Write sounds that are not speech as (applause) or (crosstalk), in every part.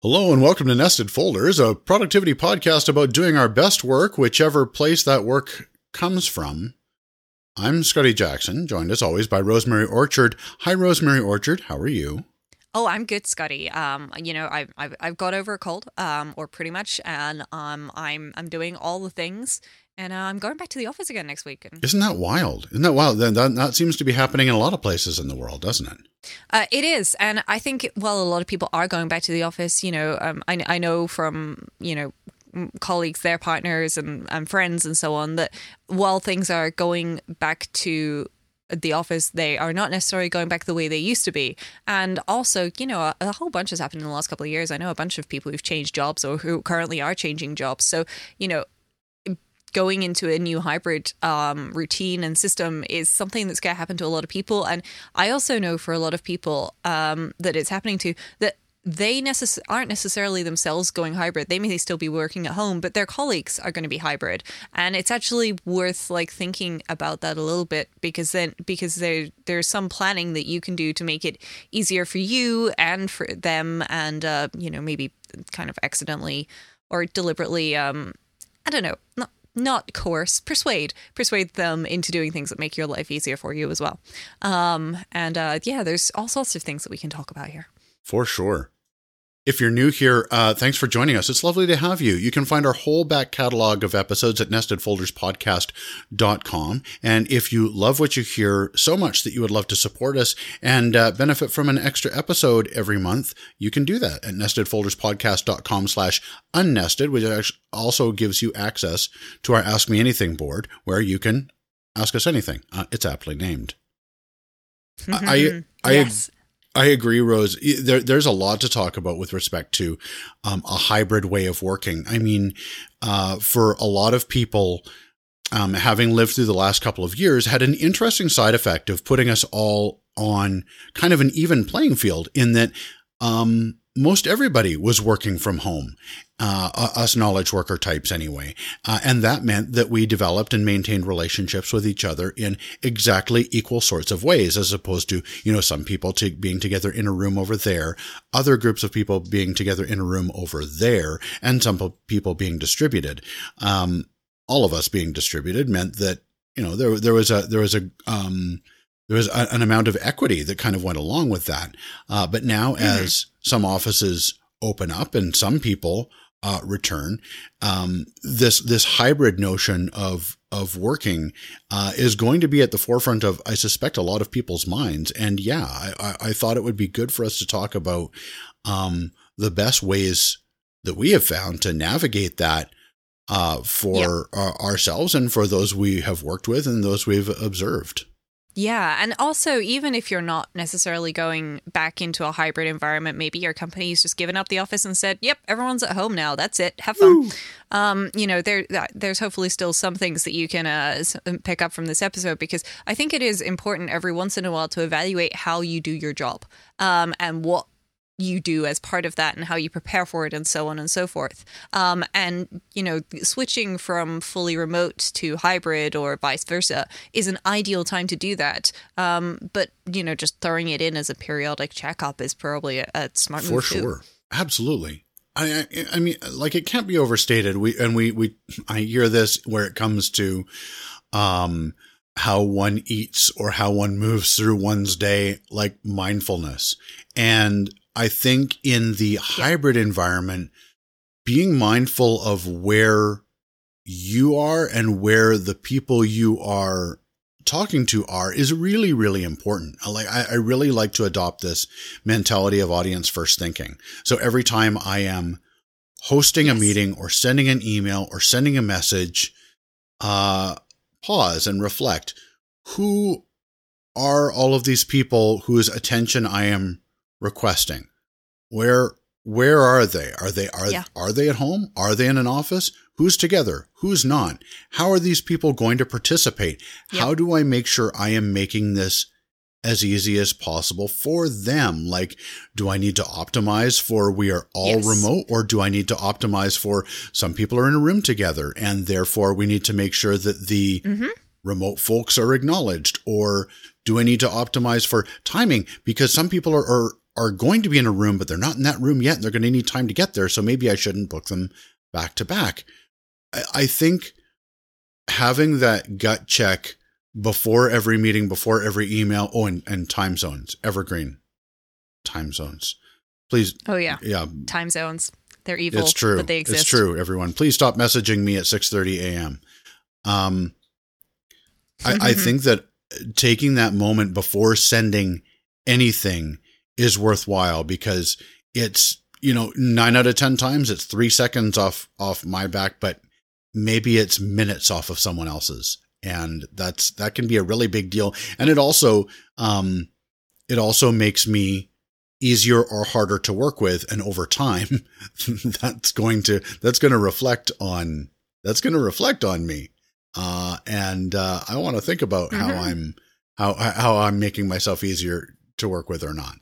Hello and welcome to Nested Folders, a productivity podcast about doing our best work, whichever place that work comes from. I'm Scotty Jackson, joined as always by Rosemary Orchard. Hi, Rosemary Orchard. How are you? Oh, I'm good, Scotty. Um, you know, I've, I've I've got over a cold, um, or pretty much, and um, I'm I'm doing all the things, and uh, I'm going back to the office again next week. And, Isn't that wild? Isn't that wild? That, that, that seems to be happening in a lot of places in the world, doesn't it? uh, it is, and I think while a lot of people are going back to the office, you know, um, I I know from you know colleagues, their partners, and, and friends, and so on, that while things are going back to the office, they are not necessarily going back the way they used to be. And also, you know, a, a whole bunch has happened in the last couple of years. I know a bunch of people who've changed jobs or who currently are changing jobs. So, you know, going into a new hybrid um, routine and system is something that's going to happen to a lot of people. And I also know for a lot of people um, that it's happening to that they necess- aren't necessarily themselves going hybrid. They may still be working at home, but their colleagues are going to be hybrid. And it's actually worth like thinking about that a little bit because then because there there's some planning that you can do to make it easier for you and for them, and uh, you know maybe kind of accidentally or deliberately um, I don't know not not coerce, persuade, persuade them into doing things that make your life easier for you as well. Um, and uh, yeah, there's all sorts of things that we can talk about here. For sure. If you're new here, uh, thanks for joining us. It's lovely to have you. You can find our whole back catalog of episodes at nestedfolderspodcast.com. And if you love what you hear so much that you would love to support us and uh, benefit from an extra episode every month, you can do that at nestedfolderspodcast.com slash unnested, which also gives you access to our Ask Me Anything board where you can ask us anything. Uh, it's aptly named. I, I, yes. I agree, Rose. There, there's a lot to talk about with respect to um, a hybrid way of working. I mean, uh, for a lot of people, um, having lived through the last couple of years, had an interesting side effect of putting us all on kind of an even playing field in that um, most everybody was working from home, uh, us knowledge worker types anyway. Uh, and that meant that we developed and maintained relationships with each other in exactly equal sorts of ways, as opposed to, you know, some people to being together in a room over there, other groups of people being together in a room over there, and some people being distributed. Um, all of us being distributed meant that, you know, there, there was a, there was a, um, there was a, an amount of equity that kind of went along with that. Uh, but now, mm-hmm. as some offices open up and some people uh, return, um, this this hybrid notion of of working uh, is going to be at the forefront of, I suspect, a lot of people's minds. And yeah, I, I thought it would be good for us to talk about um, the best ways that we have found to navigate that uh, for yep. ourselves and for those we have worked with and those we've observed. Yeah. And also, even if you're not necessarily going back into a hybrid environment, maybe your company's just given up the office and said, yep, everyone's at home now. That's it. Have fun. Um, you know, there, there's hopefully still some things that you can uh, pick up from this episode because I think it is important every once in a while to evaluate how you do your job um, and what you do as part of that and how you prepare for it and so on and so forth. Um, and, you know, switching from fully remote to hybrid or vice versa is an ideal time to do that. Um, but, you know, just throwing it in as a periodic checkup is probably a, a smart for move. For sure. Too. Absolutely. I, I, I mean, like it can't be overstated. We, and we, we, I hear this where it comes to, um, how one eats or how one moves through one's day, like mindfulness. And I think in the hybrid environment, being mindful of where you are and where the people you are talking to are is really, really important. Like, I, I really like to adopt this mentality of audience first thinking. So every time I am hosting yes. a meeting or sending an email or sending a message, uh, pause and reflect. Who are all of these people whose attention I am requesting? Where where are they? Are they are yeah. are they at home? Are they in an office? Who's together? Who's not? How are these people going to participate? Yep. How do I make sure I am making this as easy as possible for them? Like, do I need to optimize for we are all yes. remote or do I need to optimize for some people are in a room together and therefore we need to make sure that the mm-hmm. remote folks are acknowledged or do I need to optimize for timing? Because some people are, are are going to be in a room, but they're not in that room yet. And they're going to need time to get there. So maybe I shouldn't book them back to back. I, I think having that gut check before every meeting, before every email. Oh, and, and time zones, evergreen time zones. Please. Oh yeah. Yeah. Time zones. They're evil. It's true. But they exist. It's true. Everyone, please stop messaging me at 6:30 a.m. Um, I, I think that taking that moment before sending anything is worthwhile because it's you know nine out of ten times it's three seconds off off my back, but maybe it's minutes off of someone else's, and that's that can be a really big deal. And it also um, it also makes me easier or harder to work with and over time (laughs) that's going to that's going to reflect on that's going to reflect on me uh, and uh, i want to think about Mhm. how i'm how how i'm making myself easier to work with or not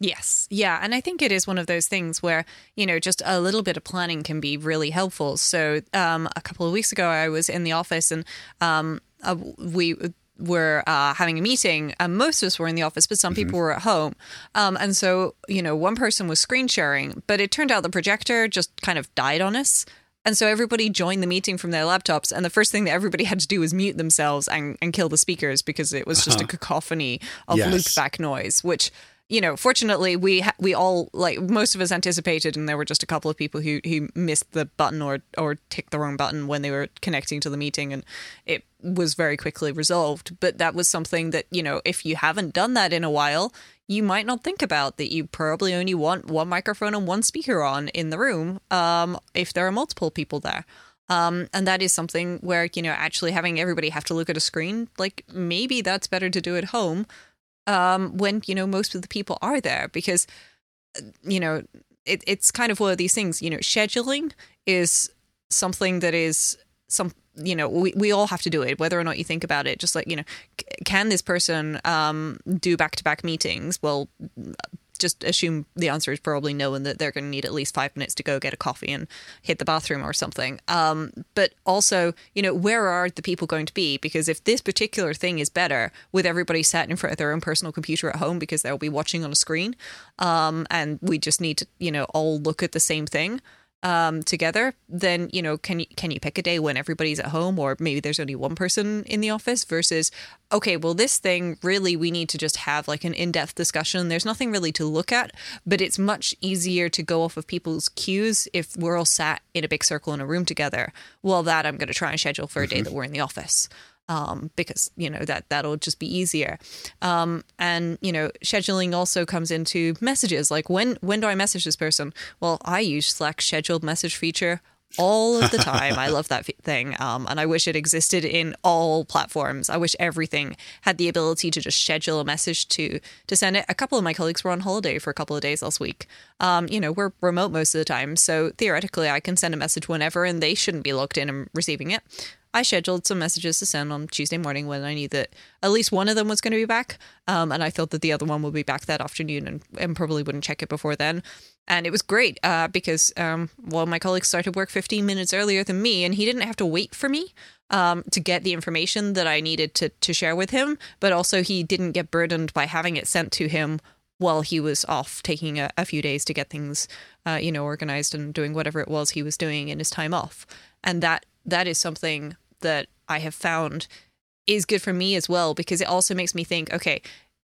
Yes. Yeah. And I think it is one of those things where, you know, just a little bit of planning can be really helpful. So, um, a couple of weeks ago, I was in the office and um, uh, we were uh, having a meeting. And most of us were in the office, but some people were at home. Um, and so, you know, one person was screen sharing, but it turned out the projector just kind of died on us. And so everybody joined the meeting from their laptops, and the first thing that everybody had to do was mute themselves and, and kill the speakers because it was just a cacophony of Yes. loop back noise, which you know, fortunately, we ha- we all like most of us anticipated, and there were just a couple of people who who missed the button or or ticked the wrong button when they were connecting to the meeting, and it was very quickly resolved. But that was something that you know, if you haven't done that in a while, you might not think about that. You probably only want one microphone and one speaker on in the room, um, if there are multiple people there. Um, and that is something where, you know, actually having everybody have to look at a screen, like maybe that's better to do at home um, when, you know, most of the people are there because, uh, you know, it, it's kind of one of these things, you know, scheduling is something that is some, you know, we, we all have to do it, whether or not you think about it. Just like, you know, c- can this person um, do back to back meetings? Well, just assume the answer is probably no and that they're going to need at least five minutes to go get a coffee and hit the bathroom or something. Um, but also, you know, where are the people going to be? Because if this particular thing is better with everybody sat in front of their own personal computer at home because they'll be watching on a screen, um, and we just need to, you know, all look at the same thing um, together, then you know, can you can you pick a day when everybody's at home, or maybe there's only one person in the office? Versus, okay, well, this thing really we need to just have like an in-depth discussion. There's nothing really to look at, but it's much easier to go off of people's cues if we're all sat in a big circle in a room together. Well, that I'm going to try and schedule for a day that we're in the office. Um, because you know that that'll just be easier, um, and you know scheduling also comes into messages. Like when when do I message this person? Well, I use Slack scheduled message feature all of the time. I love that thing, um, and I wish it existed in all platforms. I wish everything had the ability to just schedule a message to to send it. A couple of my colleagues were on holiday for a couple of days last week. Um, you know, we're remote most of the time, so theoretically, I can send a message whenever, and they shouldn't be locked in and receiving it. I scheduled some messages to send on Tuesday morning when I knew that at least one of them was going to be back. Um, and I thought that the other one would be back that afternoon and, and probably wouldn't check it before then. And it was great uh, because, um, well, my colleague started work 15 minutes earlier than me and he didn't have to wait for me um, to get the information that I needed to, to share with him. But also, he didn't get burdened by having it sent to him while he was off taking a, a few days to get things, uh, you know, organized and doing whatever it was he was doing in his time off. And that that is something that I have found is good for me as well because it also makes me think, okay,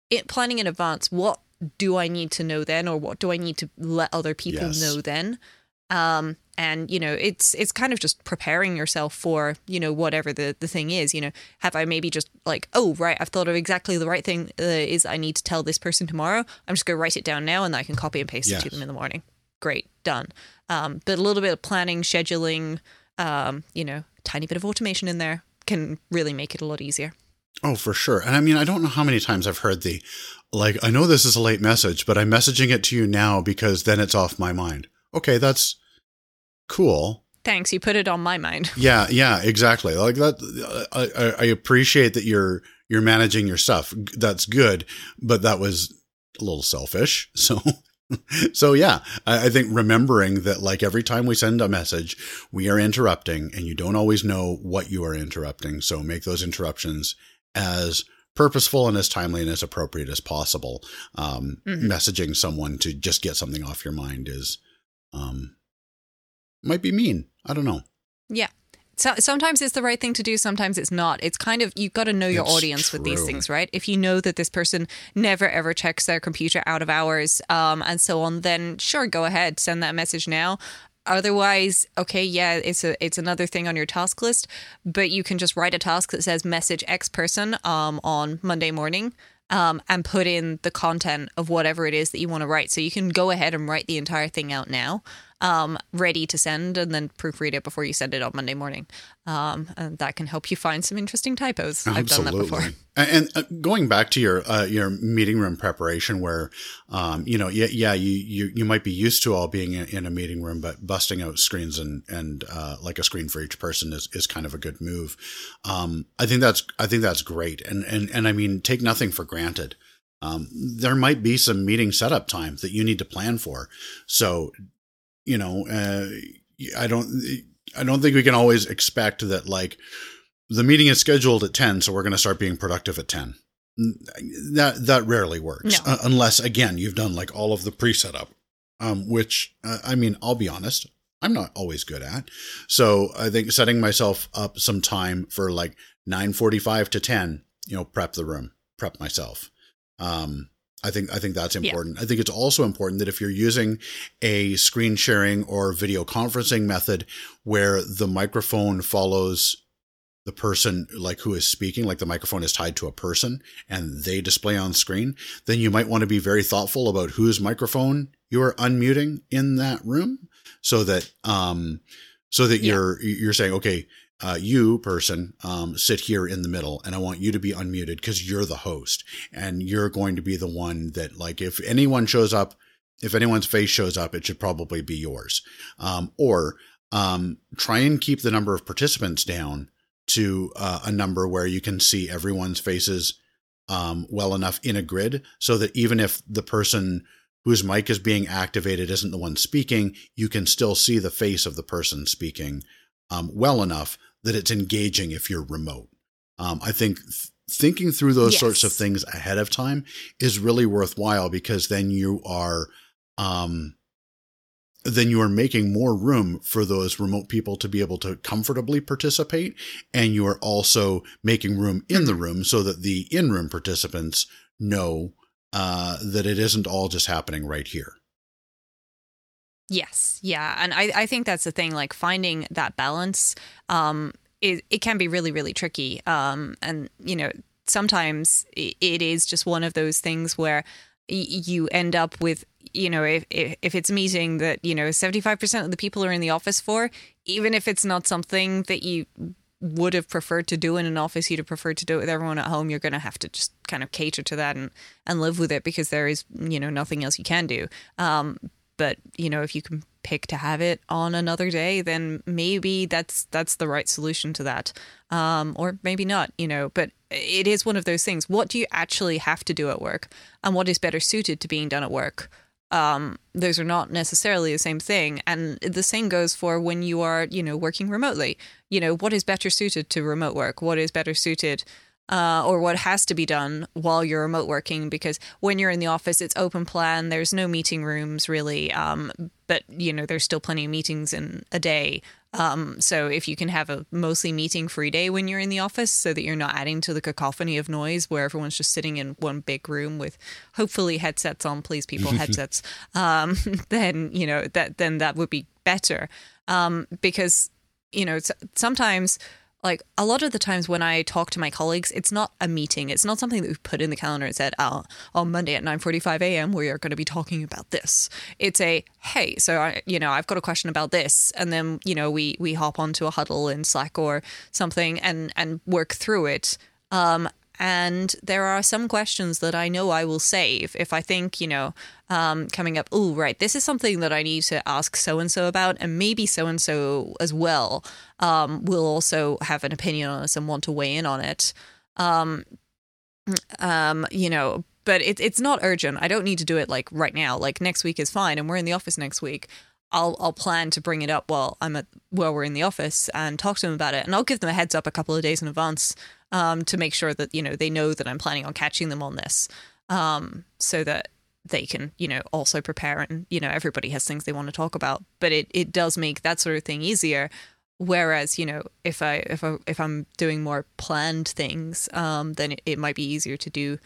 it planning in advance, what do I need to know then, or what do I need to let other people Yes. know then? Um, and you know, it's it's kind of just preparing yourself for you know whatever the the thing is. You know, have I maybe just like, oh right, I've thought of exactly the right thing uh, is I need to tell this person tomorrow. I'm just gonna write it down now, and I can copy and paste it to them in the morning. Great, done. Um, but a little bit of planning, scheduling, um, you know, tiny bit of automation in there can really make it a lot easier. Oh, for sure. And I mean, I don't know how many times I've heard the, like, I know this is a late message, but I'm messaging it to you now because then it's off my mind. Okay, that's cool. Thanks, you put it on my mind. (laughs) Yeah, yeah, exactly. Like that, I, I, appreciate that you're you're managing your stuff. That's good, but that was a little selfish. (laughs) So, (laughs) so yeah, I, I think remembering that, like every time we send a message, we are interrupting, and you don't always know what you are interrupting. So make those interruptions as purposeful and as timely and as appropriate as possible. Um, Mhm. Messaging someone to just get something off your mind is um, might be mean. I don't know. Yeah. So, sometimes it's the right thing to do, sometimes it's not. It's kind of, you've got to know your It's audience with these things, right? If you know that this person never ever checks their computer out of hours um, and so on, then sure, go ahead, send that message now. Otherwise, okay, yeah, it's a it's another thing on your task list, but you can just write a task that says message X person um, on Monday morning um, and put in the content of whatever it is that you want to write. So you can go ahead and write the entire thing out now, um, ready to send, and then proofread it before you send it on Monday morning. Um, and that can help you find some interesting typos. I've done that before. And, and uh, going back to your uh, your meeting room preparation, where um, you know, yeah, yeah, you, you you might be used to all being in, in a meeting room, but busting out screens and and uh, like a screen for each person is, is kind of a good move. Um, I think that's I think that's great, and and and I mean, take nothing for granted. Um, there might be some meeting setup time that you need to plan for, so you know, uh, I don't. I don't think we can always expect that like the meeting is scheduled at 10 so we're going to start being productive at 10 that that rarely works No. uh, unless again you've done like all of the pre-setup um which uh, i mean i'll be honest i'm not always good at so i think setting myself up some time for like 9:45 to 10 you know prep the room prep myself um I think I think that's Yeah. important. I think it's also important that if you're using a screen sharing or video conferencing method where the microphone follows the person like who is speaking, like the microphone is tied to a person and they display on screen, then you might want to be very thoughtful about whose microphone you are unmuting in that room so that um so that Yeah. you're you're saying, okay, uh, you person, um, sit here in the middle and I want you to be unmuted because you're the host and you're going to be the one that like if anyone shows up if anyone's face shows up it should probably be yours. Um, or um, try and keep the number of participants down to uh, a number where you can see everyone's faces um, well enough in a grid so that even if the person whose mic is being activated isn't the one speaking you can still see the face of the person speaking um, well enough that it's engaging if you're remote. Um, i think th- thinking through those sorts of things ahead of time is really worthwhile because then you are um then you are making more room for those remote people to be able to comfortably participate and you are also making room in the room so that the in-room participants know uh, that it isn't all just happening right here Yes, yeah, and I, I think that's the thing. Like finding that balance, um, it it can be really really tricky. Um, and you know sometimes it is just one of those things where you end up with you know if if, if it's meeting that you know seventy five percent of the people are in the office for, even if it's not something that you would have preferred to do in an office, you'd have preferred to do it with everyone at home. You're going to have to just kind of cater to that and and live with it because there is you know nothing else you can do. Um, but you know if you can pick to have it on another day then maybe that's that's the right solution to that. Um or maybe not you know but it is one of those things. What do you actually have to do at work? And what is better suited to being done at work? Um those are not necessarily the same thing. And the same goes for when you are you know working remotely. You know what is better suited to remote work? What is better suited uh, or what has to be done while you're remote working because when you're in the office it's open plan there's no meeting rooms really um, but you know there's still plenty of meetings in a day. Um, so if you can have a mostly meeting free day when you're in the office so that you're not adding to the cacophony of noise where everyone's just sitting in one big room with hopefully headsets on please people (laughs) headsets um, (laughs) then you know that then that would be better. Um, because you know sometimes like a lot of the times when I talk to my colleagues, it's not a meeting. It's not something that we've put in the calendar and said, oh, on Monday at 9.45 a.m., we are going to be talking about this. It's a, hey, so, I, you know, I've got a question about this. And then, you know, we, we hop onto a huddle in Slack or something and, and work through it. Um, and there are some questions that I know I will save if I think, you know, um, coming up, oh, right, this is something that I need to ask so and so about, and maybe so and so as well um, will also have an opinion on this and want to weigh in on it. Um, um, you know, but it, it's not urgent. I don't need to do it like right now. Like next week is fine, and we're in the office next week. I'll I'll plan to bring it up while I'm at while we're in the office and talk to them about it, and I'll give them a heads up a couple of days in advance um, to make sure that you know they know that I'm planning on catching them on this, um, so that they can you know also prepare and you know everybody has things they want to talk about. But it it does make that sort of thing easier. Whereas you know if I if I if I'm doing more planned things, um, then it, it might be easier to do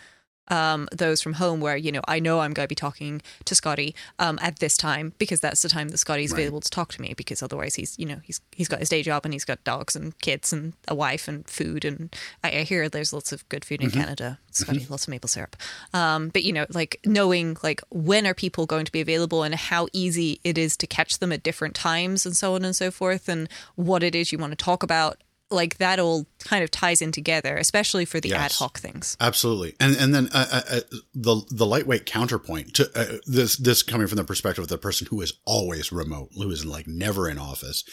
um, those from home where you know I know I'm going to be talking to Scotty um, at this time because that's the time that Scotty's Right. available to talk to me because otherwise he's you know he's he's got his day job and he's got dogs and kids and a wife and food and I, I hear there's lots of good food in Canada Scotty lots of maple syrup. Um, but you know like knowing like when are people going to be available and how easy it is to catch them at different times and so on and so forth and what it is you want to talk about like that all kind of ties in together especially for the ad hoc things Absolutely, and and then uh, uh, uh, the the lightweight counterpoint to uh, this this coming from the perspective of the person who is always remote, who is like never in office,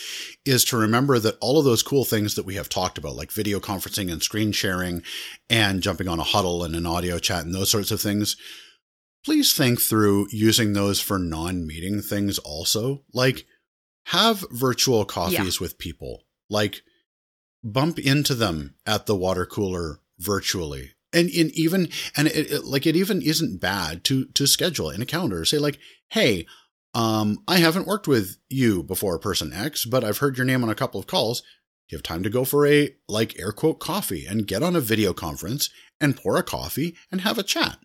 is to remember that all of those cool things that we have talked about, like video conferencing and screen sharing, and jumping on a huddle and an audio chat and those sorts of things. Please think through using those for non-meeting things also. Like have virtual coffees with people. Like bump into them at the water cooler virtually. And in even and it, it- like it even isn't bad to to schedule in a calendar. Say like, hey, um, I haven't worked with you before, person X, but I've heard your name on a couple of calls. You have time to go for a like air quote coffee and get on a video conference and pour a coffee and have a chat.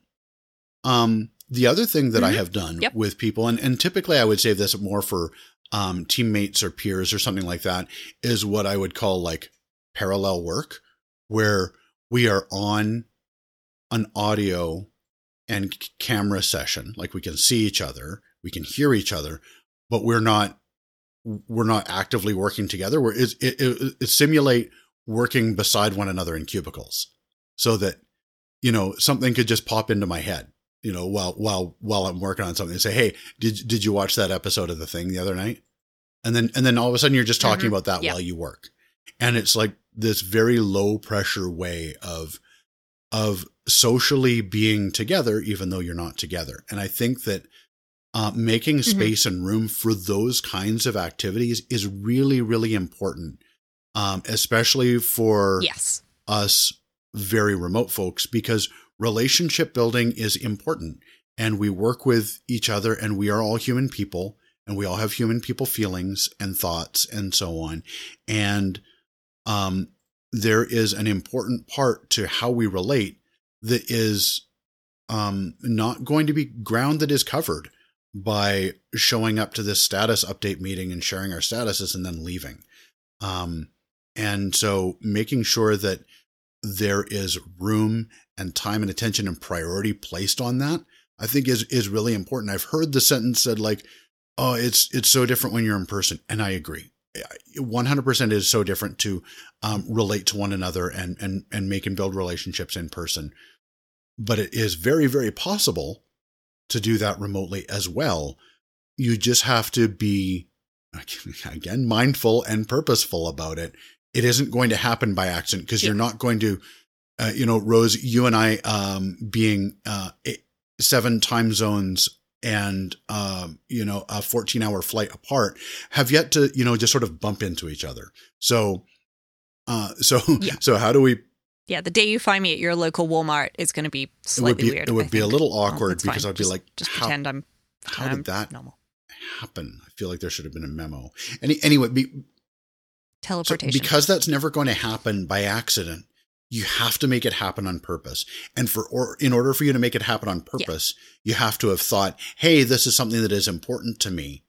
Um, the other thing that I Mhm. have done Yep. with people, and, and typically I would say this more for um, teammates or peers or something like that, is what I would call like parallel work, where we are on an audio and camera session. Like we can see each other, we can hear each other, but we're not we're not actively working together. We're it, it, it, it simulate working beside one another in cubicles, so that you know something could just pop into my head. You know, while while while I'm working on something, and say, "Hey, did did you watch that episode of the thing the other night?" And then and then all of a sudden you're just talking Mhm. about that Yeah. while you work, and it's like this very low pressure way of of socially being together, even though you're not together. And I think that uh, making Mhm. space and room for those kinds of activities is really, really important, um, especially for yes us very remote folks, because relationship building is important. And we work with each other, and we are all human people, and we all have human people feelings and thoughts and so on. And um, there is an important part to how we relate that is um, not going to be ground that is covered by showing up to this status update meeting and sharing our statuses and then leaving. Um, and so making sure that there is room and time and attention and priority placed on that, I think is is really important. I've heard the sentence said like, "Oh, it's it's so different when you're in person," and I agree. 100% is so different to um, relate to one another and and and make and build relationships in person. But it is very very possible to do that remotely as well. You just have to be (laughs) again mindful and purposeful about it. It isn't going to happen by accident because Yeah. you're not going to uh, you know Rose you and I um being uh eight, seven time zones and um you know a 14 hour flight apart have yet to you know just sort of bump into each other. So uh so Yeah. so how do we Yeah, the day you find me at your local Walmart is going to be it would slightly be weird. it I would be a little awkward fine. because I'd be Just- like just how, pretend I'm. how I'm did that normal happen? I feel like there should have been a memo. Any anyway, be, So teleportation? because that's never going to happen by accident, you have to make it happen on purpose. And for or in order for you to make it happen on purpose, you have to have thought, "Hey, this is something that is important to me."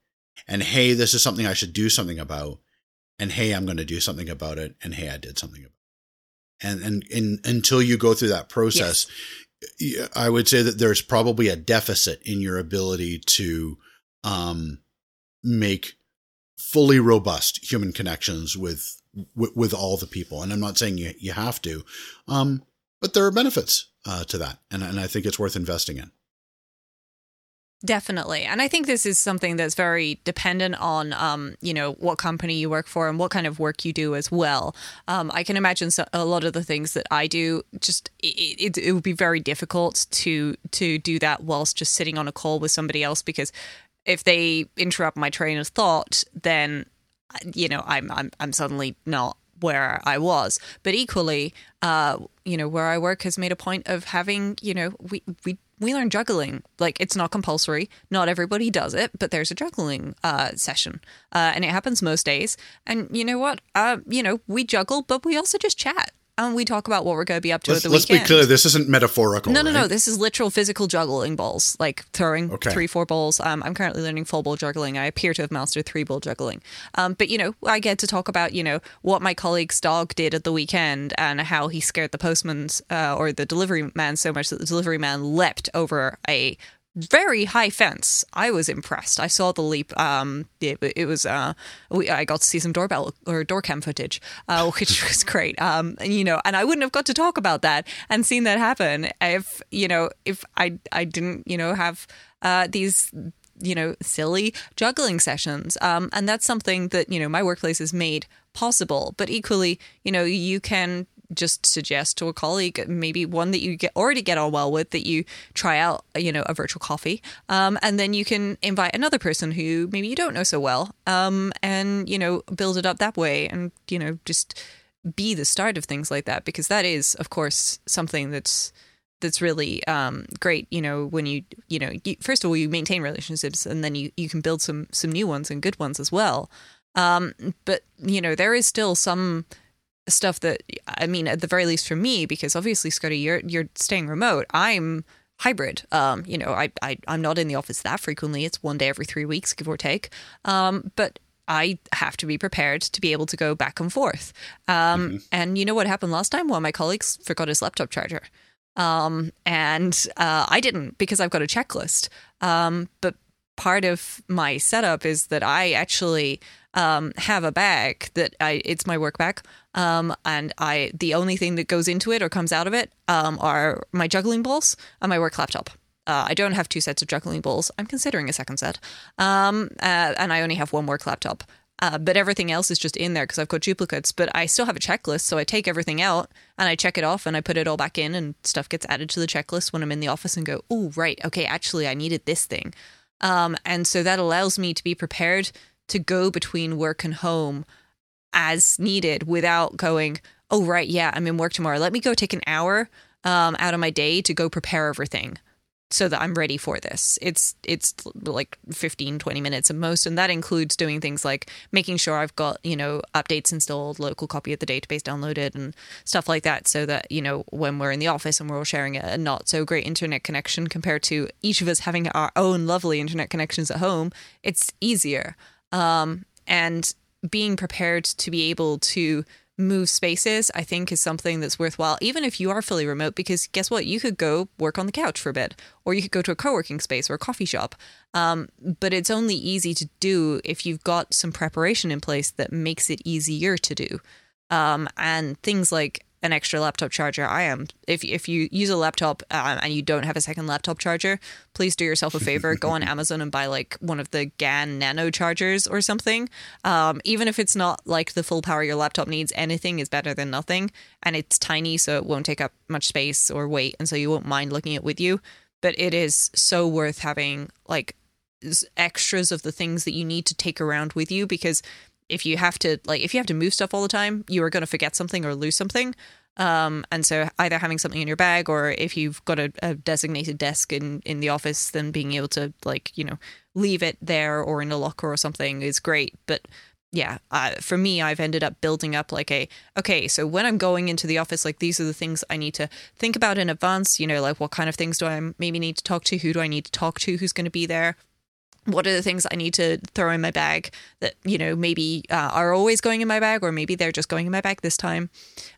And hey, this is something I should do something about. And hey, I'm going to do something about it. And hey, I did something about it. And and, and until you go through that process, yeah, I would say that there's probably a deficit in your ability to um, make fully robust human connections with, with with all the people. And I'm not saying you you have to, um, but there are benefits uh, to that, and and I think it's worth investing in. Definitely. And I think this is something that's very dependent on, um, you know, what company you work for and what kind of work you do as well. Um, I can imagine so, a lot of the things that I do, just it, it, it would be very difficult to to do that whilst just sitting on a call with somebody else because if they interrupt my train of thought, then you know I'm I'm I'm suddenly not where I was. But equally, uh, you know, where I work has made a point of having, you know, we we we learn juggling. Like it's not compulsory. Not everybody does it, but there's a juggling uh, session, uh, and it happens most days. And you know what? Uh, you know, we juggle, but we also just chat and we talk about what we're going to be up to let's, at the weekend. let's be clear. This isn't metaphorical. No, no, right? no. This is literal physical juggling balls, like throwing Okay. three, four balls. Um, I'm currently learning full ball juggling. I appear to have mastered three ball juggling. Um, but you know, I get to talk about you know what my colleague's dog did at the weekend and how he scared the postman's uh, or the delivery man so much that the delivery man leapt over a very high fence. I was impressed. I saw the leap. Um, it, it was uh, we, I got to see some doorbell or door cam footage, uh, (laughs) which was great. Um, and, you know, and I wouldn't have got to talk about that and seen that happen if you know if I I didn't you know have uh, these you know silly juggling sessions. Um, and that's something that you know my workplace has made possible. But equally, you know, you can just suggest to a colleague maybe one that you get already get on well with that you try out you know a virtual coffee. Um, and then you can invite another person who maybe you don't know so well um, and you know build it up that way and you know just be the start of things like that because that is of course something that's that's really um, great you know when you you know you, first of all you maintain relationships and then you you can build some some new ones and good ones as well. Um, but you know there is still some stuff that I mean, at the very least for me, because obviously, Scotty, you're you're staying remote. I'm hybrid. Um, you know, I, I I'm not in the office that frequently. It's one day every three weeks, give or take. Um, but I have to be prepared to be able to go back and forth. Um, and you know what happened last time? One of my colleagues forgot his laptop charger. Um, and uh, I didn't because I've got a checklist. Um, but part of my setup is that I actually um, have a bag that I it's my work bag, um, and I the only thing that goes into it or comes out of it um, are my juggling balls and my work laptop. Uh, I don't have two sets of juggling balls. I'm considering a second set, um, uh, and I only have one work laptop. Uh, but everything else is just in there because I've got duplicates. But I still have a checklist, so I take everything out and I check it off and I put it all back in, and stuff gets added to the checklist when I'm in the office and go, oh right, okay, actually I needed this thing. Um, and so that allows me to be prepared to go between work and home as needed without going, oh, right, yeah, I'm in work tomorrow. Let me go take an hour um, out of my day to go prepare everything so that I'm ready for this. It's it's like 15 20 minutes at most and that includes doing things like making sure I've got, you know, updates installed, local copy of the database downloaded and stuff like that so that, you know, when we're in the office and we're all sharing a not so great internet connection compared to each of us having our own lovely internet connections at home, it's easier. Um and being prepared to be able to move spaces, I think, is something that's worthwhile, even if you are fully remote, because guess what? You could go work on the couch for a bit, or you could go to a co working space or a coffee shop. Um, but it's only easy to do if you've got some preparation in place that makes it easier to do. Um, and things like an extra laptop charger. I am. If if you use a laptop uh, and you don't have a second laptop charger, please do yourself a favor. go on (laughs) Amazon and buy like one of the GAN Nano chargers or something. Um, even if it's not like the full power your laptop needs, anything is better than nothing. And it's tiny, so it won't take up much space or weight, and so you won't mind looking it with you. But it is so worth having like extras of the things that you need to take around with you because if you have to like if you have to move stuff all the time you are going to forget something or lose something. Um, and so either having something in your bag or if you've got a, a designated desk in in the office then being able to like you know leave it there or in a locker or something is great. But yeah uh, for me i've ended up building up like a okay so when i'm going into the office like these are the things i need to think about in advance you know like what kind of things do i maybe need to talk to who do i need to talk to who's going to be there what are the things I need to throw in my bag that, you know, maybe uh, are always going in my bag, or maybe they're just going in my bag this time,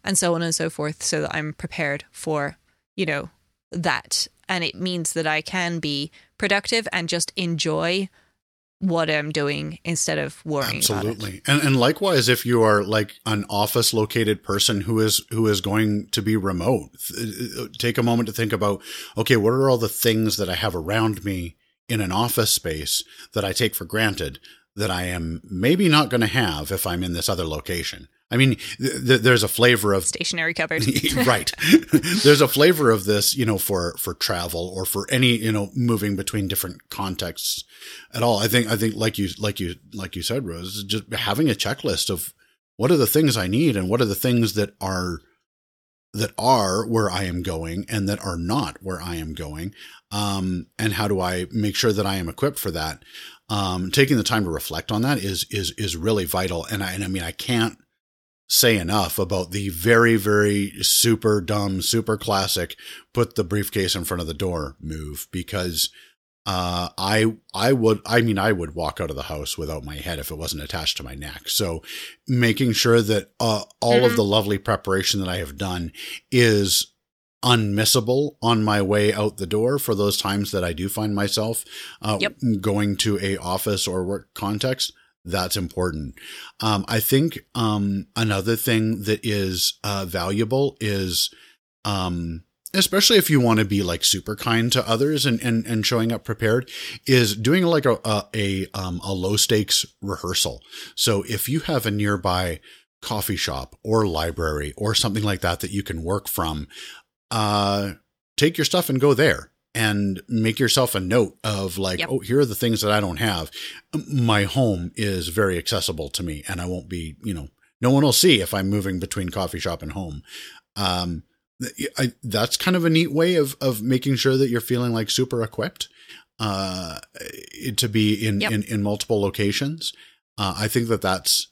and so on and so forth, so that I'm prepared for, you know, that. And it means that I can be productive and just enjoy what I'm doing instead of worrying. Absolutely. And and likewise if you are like an office located person who is who is going to be remote, th- take a moment to think about okay, what are all the things that I have around me in an office space that I take for granted that I am maybe not going to have if I'm in this other location. I mean, th- th- there's a flavor of Stationery cupboard. (laughs) (laughs) right. (laughs) There's a flavor of this, you know, for for travel or for any, you know, moving between different contexts at all. I think I think like you like you like you said, Rose, just having a checklist of what are the things I need and what are the things that are that are where I am going and that are not where I am going. Um, and how do I make sure that I am equipped for that? Um, taking the time to reflect on that is is is really vital. And I and I mean I can't say enough about the very very super dumb super classic put the briefcase in front of the door move because uh, I I would I mean I would walk out of the house without my head if it wasn't attached to my neck. So making sure that uh, all mm-hmm. of the lovely preparation that I have done is unmissable on my way out the door for those times that I do find myself uh, yep. going to a office or work context. That's important. Um, I think um, another thing that is uh, valuable is um, especially if you want to be like super kind to others and, and, and showing up prepared is doing like a, a, a, um, a low stakes rehearsal. So if you have a nearby coffee shop or library or something like that that you can work from, uh, take your stuff and go there and make yourself a note of like, yep. oh, here are the things that I don't have. My home is very accessible to me and I won't be, you know, no one will see if I'm moving between coffee shop and home. Um, I, that's kind of a neat way of of making sure that you're feeling like super equipped uh, to be in, yep. in in multiple locations. Uh, I think that that's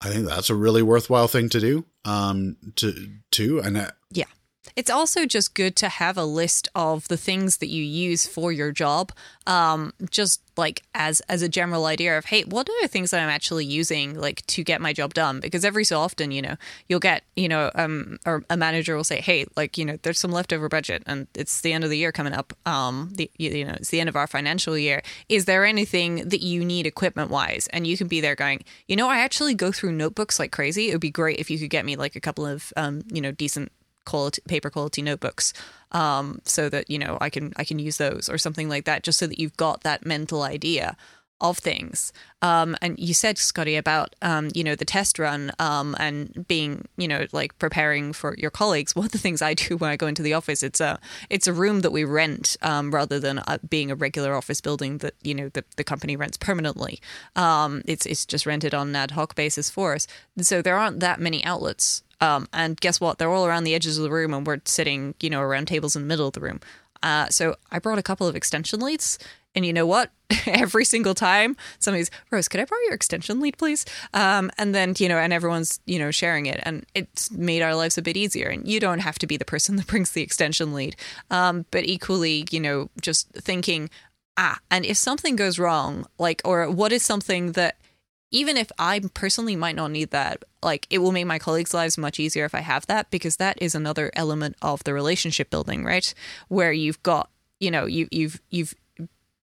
I think that's a really worthwhile thing to do. Um, to to and it's also just good to have a list of the things that you use for your job, um, just like as as a general idea of hey, what are the things that I'm actually using like to get my job done? Because every so often, you know, you'll get you know, um, or a manager will say, hey, like you know, there's some leftover budget and it's the end of the year coming up. Um, the you know, it's the end of our financial year. Is there anything that you need equipment wise? And you can be there going, you know, I actually go through notebooks like crazy. It would be great if you could get me like a couple of um, you know, decent quality paper quality notebooks um, so that you know I can I can use those or something like that just so that you've got that mental idea of things. Um, and you said, Scotty, about um, you know the test run um, and being you know like preparing for your colleagues. (laughs) One of the things I do when I go into the office, it's a it's a room that we rent um, rather than uh, being a regular office building that you know the, the company rents permanently. Um, it's it's just rented on an ad hoc basis for us. So there aren't that many outlets um, and guess what? They're all around the edges of the room, and we're sitting, you know, around tables in the middle of the room. Uh, so I brought a couple of extension leads, and you know what? (laughs) Every single time somebody's Rose, could I borrow your extension lead, please? Um, and then you know, and everyone's you know sharing it, and it's made our lives a bit easier. And you don't have to be the person (laughs) that brings the extension lead, um, but equally, you know, just thinking, ah, and if something goes wrong, like, or what is something that even if I personally might not need that, like it will make my colleagues' lives much easier if I have that because that is another element of the relationship building, right? Where you've got, you know, you you've you've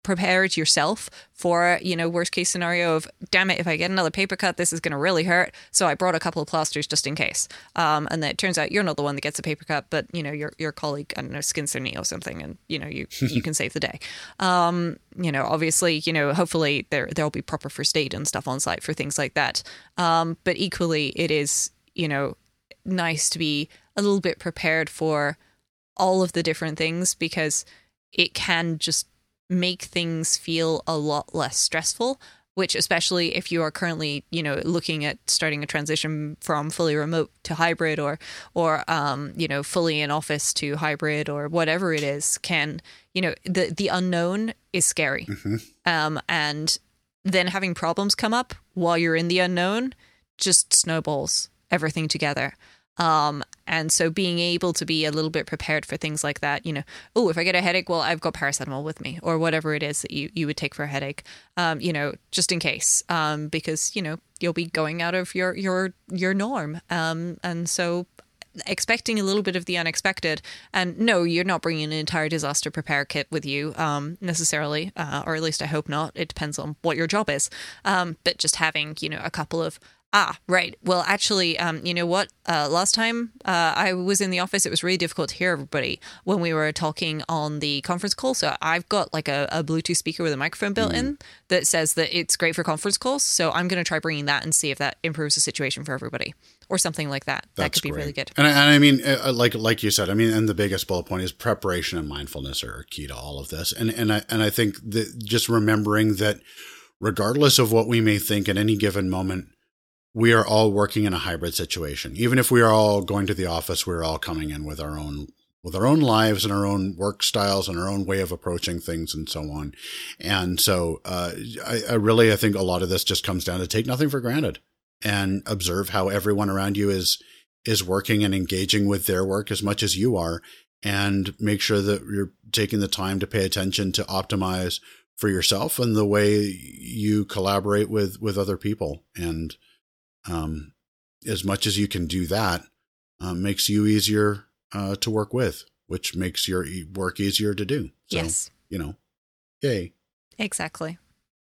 prepared yourself for you know worst case scenario of damn it if i get another paper cut this is going to really hurt. So i brought a couple of plasters just in case. Um, and then it turns out you're not the one that gets a paper cut but you know your your colleague i don't know skins their knee or something and you know you you can save the day. (laughs) Um, you know obviously you know hopefully there there'll be proper first aid and stuff on site for things like that. Um, but equally it is you know nice to be a little bit prepared for all of the different things because it can just make things feel a lot less stressful which especially if you are currently you know looking at starting a transition from fully remote to hybrid or or um, you know fully in office to hybrid or whatever it is can you know the the unknown is scary mm-hmm. um, and then having problems come up while you're in the unknown just snowballs everything together um, and so being able to be a little bit prepared for things like that, you know, oh, if I get a headache, well, I've got paracetamol with me or whatever it is that you, you would take for a headache, um, you know, just in case, um, because, you know, you'll be going out of your, your, your norm. Um, and so expecting a little bit of the unexpected and no you're not bringing an entire disaster prepare kit with you um, necessarily uh, or at least i hope not it depends on what your job is um, but just having you know a couple of Ah, right. Well, actually, um, you know what? Uh, last time uh, I was in the office, it was really difficult to hear everybody when we were talking on the conference call. So I've got like a, a Bluetooth speaker with a microphone built mm. in that says that it's great for conference calls. So I'm going to try bringing that and see if that improves the situation for everybody or something like that. That's that could be great. really good. And I, and I mean, uh, uh, like like you said, I mean, and the biggest bullet point is preparation and mindfulness are key to all of this. And and I and I think that just remembering that regardless of what we may think at any given moment we are all working in a hybrid situation. Even if we are all going to the office, we're all coming in with our own with our own lives and our own work styles and our own way of approaching things and so on. And so, uh, I, I really, I think a lot of this just comes down to take nothing for granted and observe how everyone around you is, is working and engaging with their work as much as you are and make sure that you're taking the time to pay attention to optimize for yourself and the way you collaborate with, with other people. And, um, as much as you can do that, uh, makes you easier uh, to work with, which makes your work easier to do. So, yes. You know, yay. Exactly.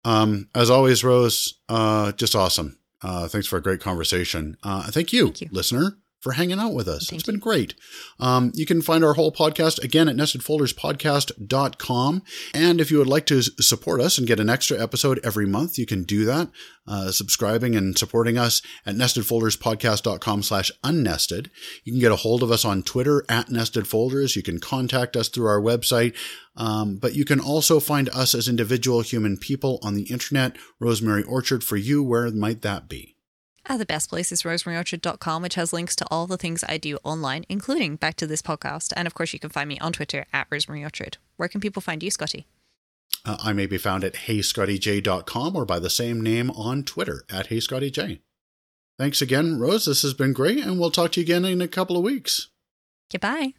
Um, as always, Rose, uh, just awesome. Uh, thanks for a great conversation. Uh, thank you, thank you, listener for hanging out with us. Thank it's you. been great. Um, you can find our whole podcast again at nestedfolderspodcast.com. And if you would like to support us and get an extra episode every month, you can do that, uh, subscribing and supporting us at nestedfolderspodcast.com slash unnested. You can get a hold of us on Twitter at nestedfolders. You can contact us through our website. Um, but you can also find us as individual human people on the internet. Rosemary Orchard for you, where might that be? Uh, the best place is rosemaryorchard.com, which has links to all the things I do online, including back to this podcast. And of course, you can find me on Twitter at rosemaryorchard. Where can people find you, Scotty? Uh, I may be found at heyscottyj.com or by the same name on Twitter at heyscottyj. Thanks again, Rose. This has been great, and we'll talk to you again in a couple of weeks. Goodbye.